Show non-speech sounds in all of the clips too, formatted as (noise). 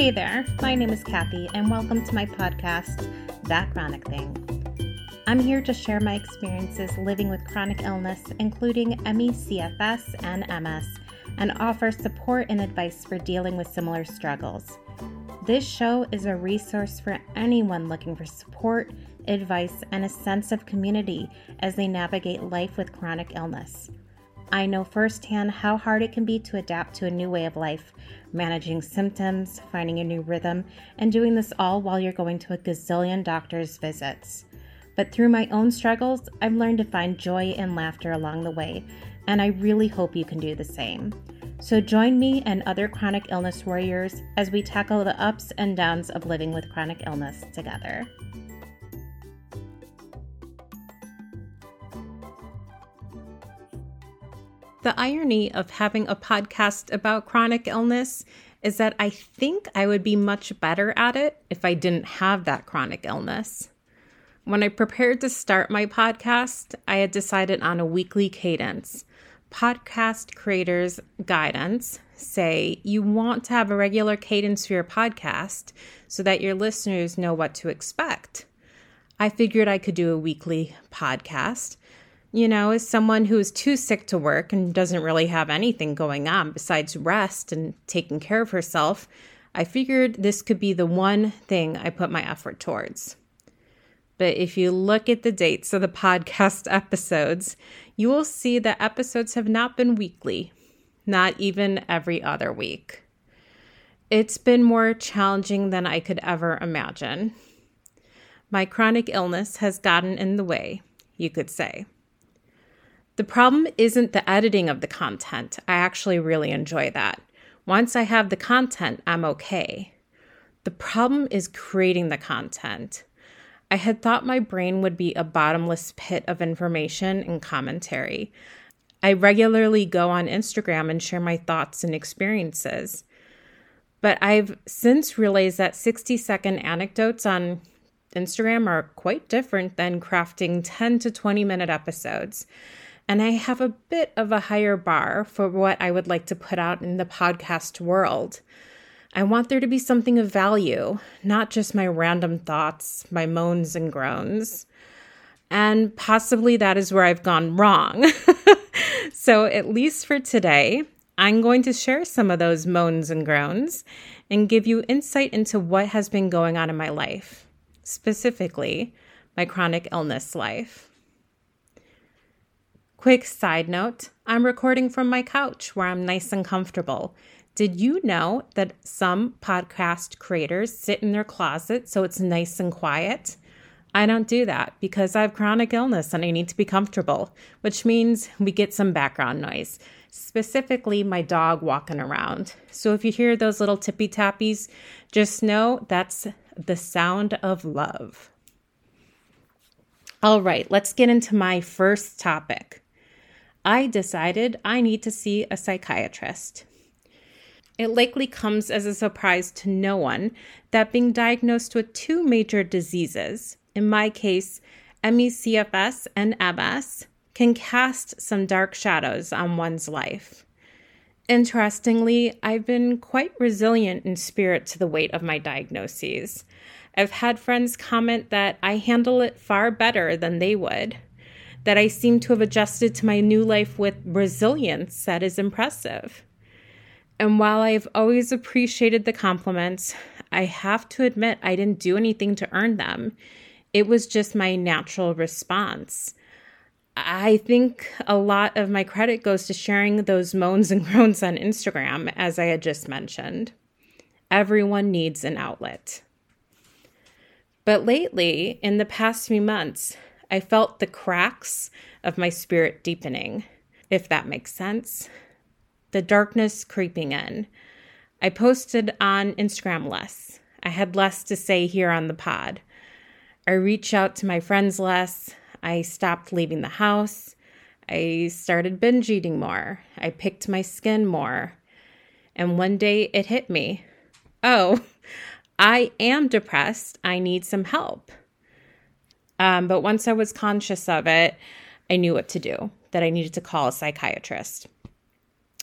Hey there, my name is Cathy, and welcome to my podcast, That Chronic Thing. I'm here to share my experiences living with chronic illness, including ME, CFS, and MS, and offer support and advice for dealing with similar struggles. This show is a resource for anyone looking for support, advice, and a sense of community as they navigate life with chronic illness. I know firsthand how hard it can be to adapt to a new way of life, managing symptoms, finding a new rhythm, and doing this all while you're going to a gazillion doctor's visits. But through my own struggles, I've learned to find joy and laughter along the way, and I really hope you can do the same. So join me and other chronic illness warriors as we tackle the ups and downs of living with chronic illness together. The irony of having a podcast about chronic illness is that I think I would be much better at it if I didn't have that chronic illness. When I prepared to start my podcast, I had decided on a weekly cadence. Podcast creators' guidance say you want to have a regular cadence for your podcast so that your listeners know what to expect. I figured I could do a weekly podcast you know, as someone who is too sick to work and doesn't really have anything going on besides rest and taking care of herself, I figured this could be the one thing I put my effort towards. But if you look at the dates of the (laughs) podcast episodes, you will see that episodes have not been weekly, not even every other week. It's been more challenging than I could ever imagine. My chronic illness has gotten in the way, you could say. The problem isn't the editing of the content. I actually really enjoy that. Once I have the content, I'm okay. The problem is creating the content. I had thought my brain would be a bottomless pit of information and commentary. I regularly go on Instagram and share my thoughts and experiences. But I've since realized that 60 second anecdotes on Instagram are quite different than crafting 10 to 20 minute episodes and I have a bit of a higher bar for what I would like to put out in the podcast world. I want there to be something of value, not just my random thoughts, my moans and groans. And possibly that is where I've gone wrong. (laughs) so, at least for today, I'm going to share some of those moans and groans and give you insight into what has been going on in my life, specifically my chronic illness life. Quick side note I'm recording from my couch where I'm nice and comfortable. Did you know that some podcast creators sit in their closet so it's nice and quiet? I don't do that because I have chronic illness and I need to be comfortable, which means we get some background noise, specifically my dog walking around. So if you hear those little tippy tappies, just know that's the sound of love. All right, let's get into my first topic. I decided I need to see a psychiatrist. It likely comes as a surprise to no one that being diagnosed with two major diseases, in my case, ME/CFS and MS, can cast some dark shadows on one's life. Interestingly, I've been quite resilient in spirit to the weight of my diagnoses. I've had friends comment that I handle it far better than they would that I seem to have adjusted to my new life with resilience that is impressive. And while I've always appreciated the compliments, I have to admit I didn't do anything to earn them. It was just my natural response. I think a lot of my credit goes to sharing those moans and (laughs) groans on Instagram, as I had just mentioned. Everyone needs an outlet. But lately, in the past few months, I felt the cracks of my spirit deepening, if that makes sense. The darkness creeping in. I posted on Instagram less. I had less to say here on the pod. I reached out to my friends less. I stopped leaving the house. I started binge eating more. I picked my skin more. And one day it hit me. Oh, (laughs) I am depressed. I need some help. Um, but once I was conscious of it, I knew what to do, that I needed to call a psychiatrist.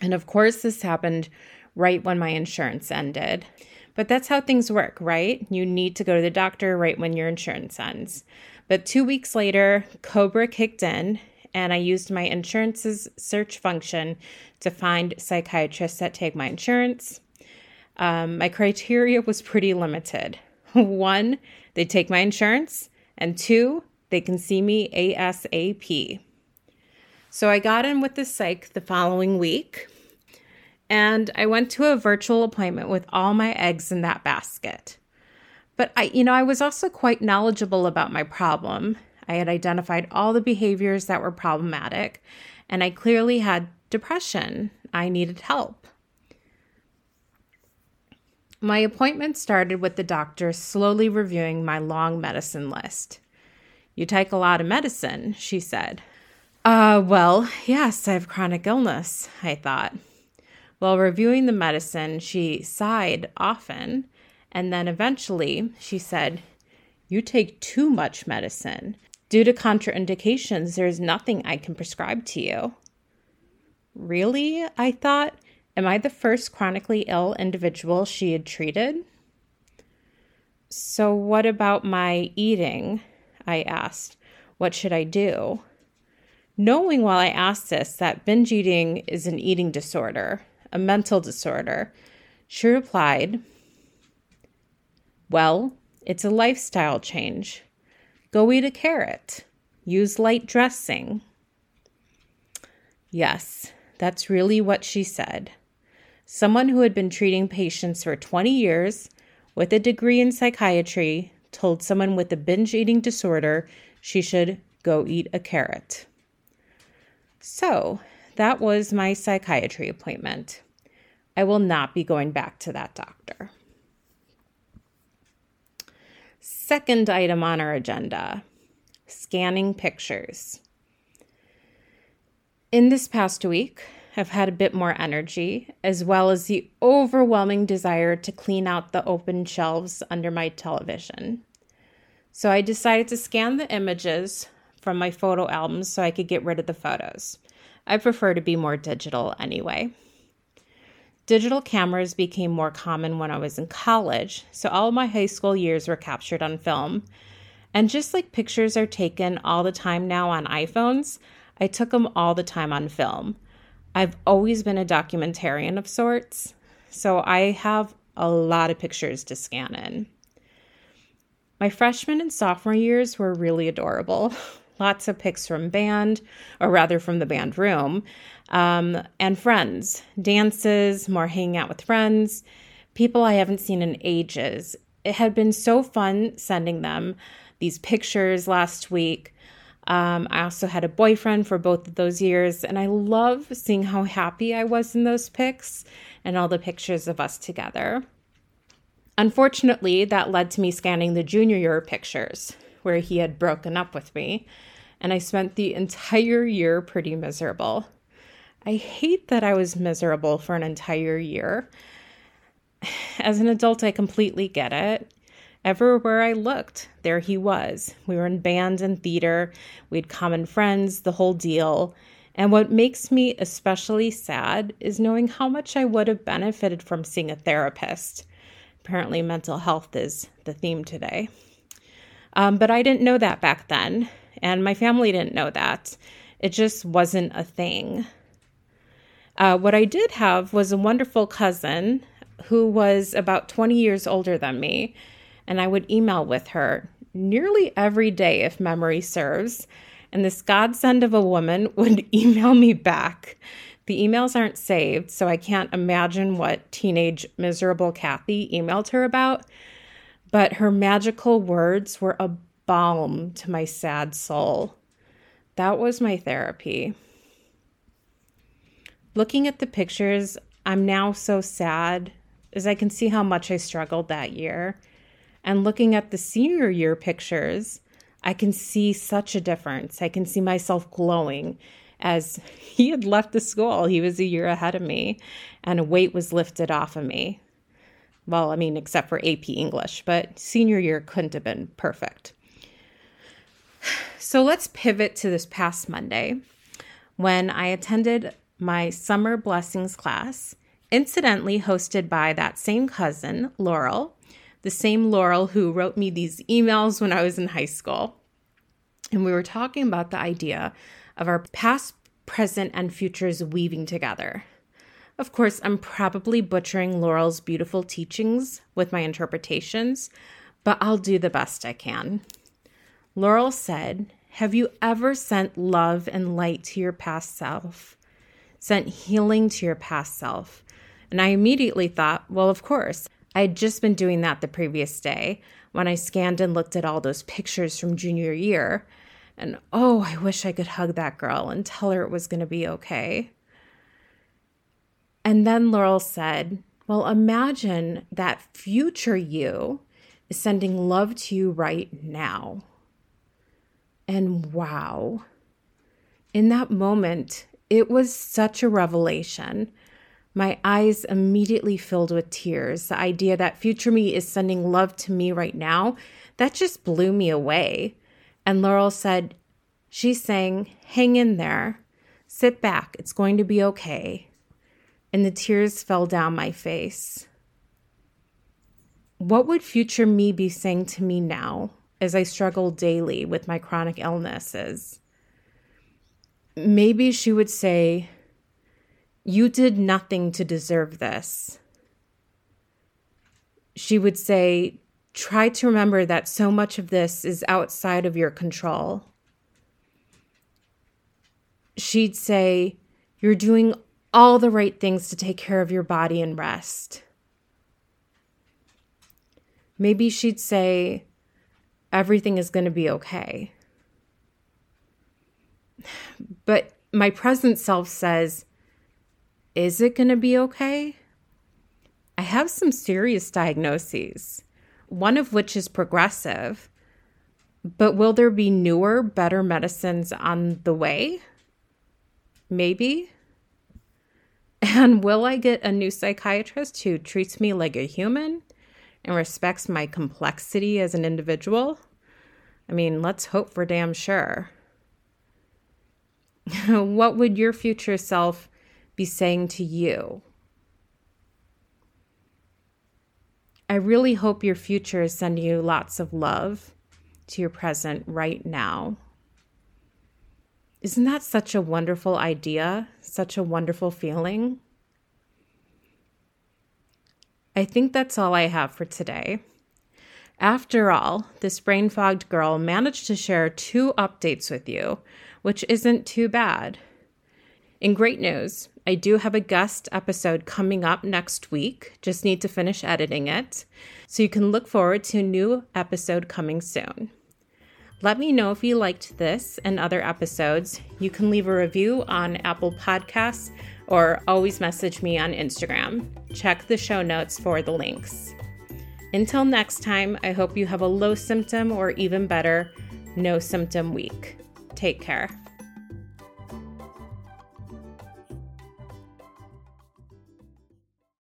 And of course, this happened right when my insurance ended. But that's how things work, right? You need to go to the doctor right when your insurance ends. But two weeks later, Cobra kicked in, and I used my insurance's search function to find psychiatrists that take my insurance. Um, my criteria was pretty limited. (laughs) One, they take my insurance, and two, they can see me ASAP. So I got in with the psych the following week, and I went to a virtual appointment with all my eggs in that basket. But I, you know, I was also quite knowledgeable about my problem. I had identified all the behaviors that were problematic, and I clearly had depression. I needed help. My appointment started with the doctor slowly reviewing my long medicine list. You take a lot of medicine, she said. Uh, well, yes, I have chronic illness, I thought. While reviewing the medicine, she sighed often, and then eventually she said, You take too much medicine. Due to contraindications, there is nothing I can prescribe to you. Really? I thought. Am I the first chronically ill individual she had treated? So, what about my eating? I asked. What should I do? Knowing while I asked this that binge eating is an eating disorder, a mental disorder, she replied, Well, it's a lifestyle change. Go eat a carrot. Use light dressing. Yes, that's really what she said someone who had been treating patients for 20 years with a degree in psychiatry told someone with a binge eating disorder she should go eat a carrot. So, that was my psychiatry appointment. I will not be going back to that doctor. Second item on our agenda scanning pictures. In this past week, have had a bit more energy, as well as the overwhelming desire to clean out the open shelves under my television. So I decided to scan the images from my photo albums so I could get rid of the photos. I prefer to be more digital anyway. Digital cameras became more common when I was in college, so all my high school years were captured on film. And just like pictures are taken all the time now on iPhones, I took them all the time on film. I've always been a documentarian of sorts, so I have a lot of pictures to scan in. My freshman and sophomore years were really adorable. (laughs) Lots of pics from band, or rather from the band room, um, and friends, dances, more hanging out with friends, people I haven't seen in ages. It had been so fun sending them these pictures last week. Um, I also had a boyfriend for both of those years, and I love seeing how happy I was in those pics and all the pictures of us together. Unfortunately, that led to me scanning the junior year pictures where he had broken up with me, and I spent the entire year pretty miserable. I hate that I was miserable for an entire year. (sighs) As an adult, I completely get it. Everywhere I looked, there he was. We were in band and theater, we had common friends, the whole deal. And what makes me especially sad is knowing how much I would have benefited from seeing a therapist. Apparently, mental health is the theme today. Um, but I didn't know that back then, and my family didn't know that. It just wasn't a thing. Uh, what I did have was a wonderful cousin who was about 20 years older than me and I would email with her nearly every day if memory serves. And this godsend of a woman (laughs) would email me back. The emails aren't saved, so I can't imagine what teenage miserable Cathy emailed her about. But her magical words were a balm to my sad soul. That was my therapy. Looking at the pictures, I'm now so sad as I can see how much I struggled that year. And looking at the senior year pictures, I can see such a difference. I can see myself glowing as (laughs) he had left the school. He was a year ahead of me, and a weight was lifted off of me. Well, I mean, except for AP English, but senior year couldn't have been perfect. (sighs) So let's pivot to this past Monday when I attended my summer blessings class, incidentally hosted by that same cousin, Laurel, the same Laurel who wrote me these emails when I was in high school. And we were talking about the idea of our past, present, and futures weaving together. Of course, I'm probably butchering Laurel's beautiful teachings with my interpretations, but I'll do the best I can. Laurel said, Have you ever sent love and light to your past self? Sent healing to your past self? And I immediately thought, Well, of course. I had just been doing that the previous day when I scanned and looked at all those pictures from junior year. And oh, I wish I could hug that girl and tell her it was going to be okay. And then Laurel said, Well, imagine that future you is sending love to you right now. And wow, in that moment, it was such a revelation. My eyes immediately filled with tears. The idea that future me is sending love to me right now, that just blew me away. And Laurel said, She's saying, Hang in there, sit back, it's going to be okay and the tears fell down my face. What would future me be saying to me now as I struggle daily with my chronic illnesses? Maybe she would say, You did nothing to deserve this. She would say, Try to remember that so much of this is outside of your control. She'd say, You're doing all the right things to take care of your body and rest. Maybe she'd say, everything is going to be okay. (sighs) But my present self says, is it going to be okay? I have some serious diagnoses, one of which is progressive. But will there be newer, better medicines on the way? Maybe. And will I get a new psychiatrist who treats me like a human and respects my complexity as an individual? I mean, let's hope for damn sure. (laughs) what would your future self be saying to you? I really hope your future is sending you lots of love to your present right now. Isn't that such a wonderful idea? Such a wonderful feeling? I think that's all I have for today. After all, this brain fogged girl managed to share two updates with you, which isn't too bad. In great news, I do have a guest episode coming up next week. Just need to finish editing it. So you can look forward to a new episode coming soon. Let me know if you liked this and other episodes. You can leave a review on Apple Podcasts or always message me on Instagram. Check the show notes for the links. Until next time, I hope you have a low symptom or even better, no symptom week. Take care.